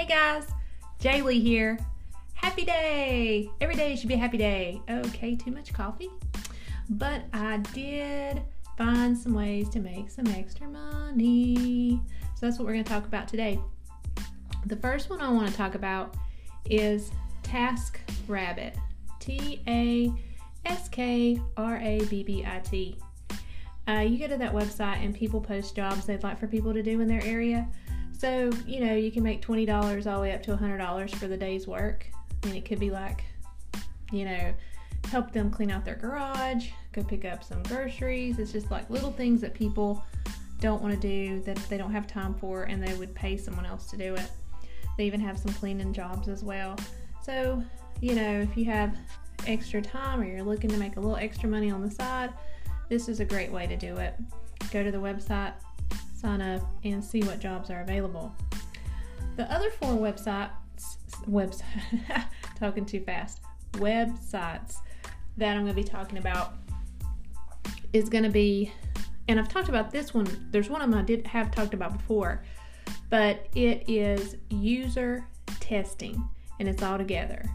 Hey guys, Jaylee here. Happy day! Every day should be a happy day. Okay, too much coffee. But I did find some ways to make some extra money. So that's what we're going to talk about today. The first one I want to talk about is Task Rabbit. T A S K R A B B I T. Uh, you go to that website and people post jobs they'd like for people to do in their area. So, you know, you can make $20 all the way up to $100 for the day's work. I mean, it could be like, you know, help them clean out their garage, go pick up some groceries. It's just like little things that people don't want to do that they don't have time for and they would pay someone else to do it. They even have some cleaning jobs as well. So, you know, if you have extra time or you're looking to make a little extra money on the side, this is a great way to do it. Go to the website, sign up, and see what jobs are available. The other four websites, website, talking too fast, websites that I'm going to be talking about is going to be, and I've talked about this one. There's one of them I did have talked about before, but it is user testing, and it's all together.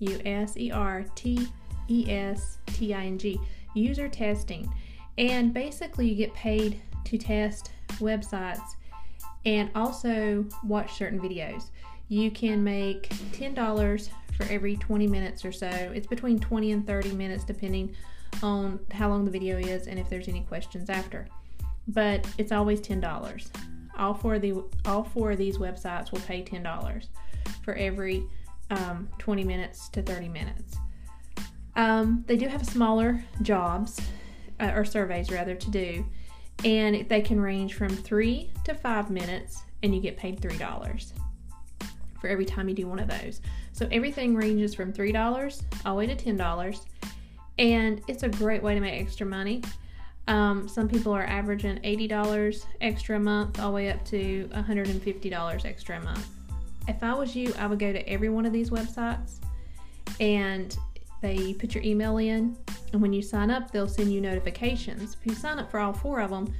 U S E R T E S T I N G. User testing. And basically, you get paid to test websites and also watch certain videos. You can make $10 for every 20 minutes or so. It's between 20 and 30 minutes depending on how long the video is and if there's any questions after. But it's always $10. All four of the all four of these websites will pay $10 for every um, 20 minutes to 30 minutes. Um, they do have smaller jobs uh, or surveys rather to do, and they can range from three to five minutes, and you get paid three dollars for every time you do one of those. So everything ranges from three dollars all the way to ten dollars, and it's a great way to make extra money. Um, some people are averaging $80 extra a month, all the way up to $150 extra a month. If I was you, I would go to every one of these websites and they put your email in, and when you sign up, they'll send you notifications. If you sign up for all four of them,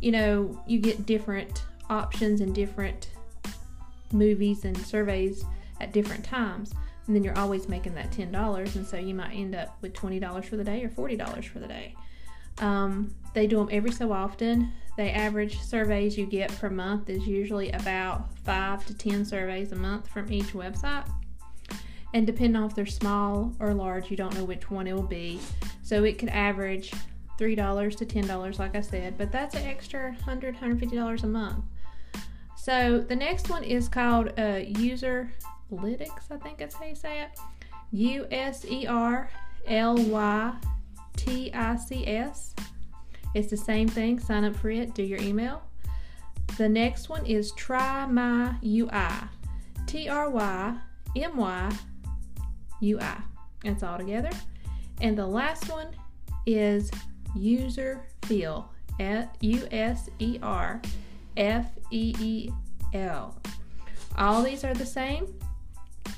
you know, you get different options and different movies and surveys at different times. And then you're always making that $10, and so you might end up with $20 for the day or $40 for the day. Um, they do them every so often. They average surveys you get per month is usually about five to 10 surveys a month from each website and depending on if they're small or large, you don't know which one it will be. So it could average $3 to $10, like I said, but that's an extra $100, $150 a month. So the next one is called uh, User Lytics, I think that's how you say it. U S E R L Y T I C S. It's the same thing. Sign up for it, do your email. The next one is Try My UI. T R Y M Y UI. It's all together. And the last one is user feel. U S E R F E E L. All these are the same.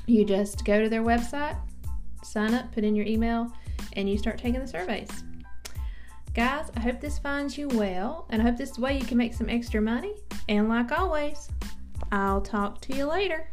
You just go to their website, sign up, put in your email, and you start taking the surveys. Guys, I hope this finds you well, and I hope this way you can make some extra money. And like always, I'll talk to you later.